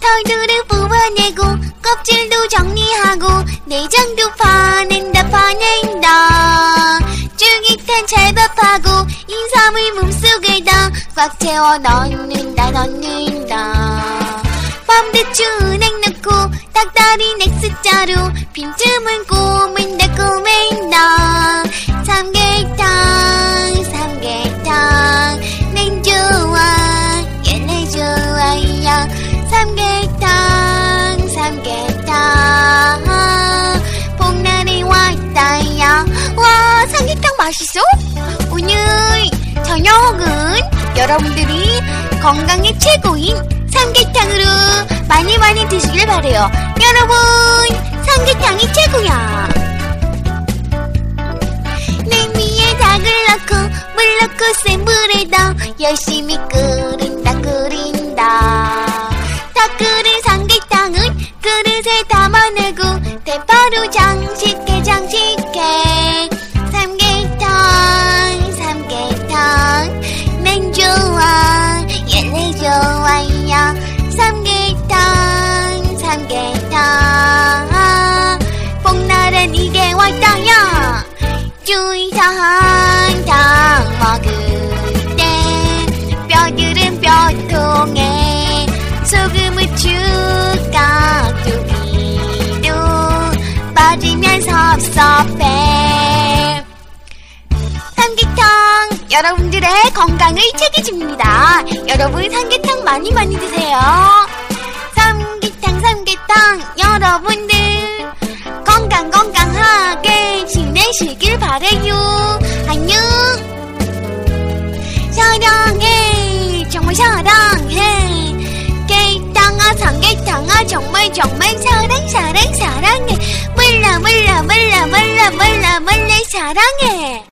털들을 뽑아내고 껍질도 정리하고 내장도 파낸다 파낸다. 쫄깃한 찰밥하고 인삼을 몸속에다 꽉 채워 넣는다 넣는다. 밤대추 은행 넣고 닭다리 넥스자루 빈틈은 꼬맨다 꼬맨다 맛있어? 오늘 저녁은 여러분들이 건강에 최고인 삼계탕으로 많이 많이 드시길 바래요. 여러분 삼계탕이 최고야. 냉미에 닭을 넣고 물 넣고 센 불에다 열심히 끓 쭈이상탕 먹을 때 뼈들은 뼈통에 소금을 추가 두기도 빠지면 섭섭해. 삼계탕 여러분들의 건강을 책임집니다. 여러분 삼계탕 많이 많이 드세요. 삼계탕 삼계탕 여러분들 건강 건강하게 지내시길 바래요. 안녕. 사랑해. 정말 사랑해. 깨탕아 삼계탕아 정말 정말 사랑 사랑 사랑해. 몰라 몰라 몰라 몰라 몰라 몰라 사랑해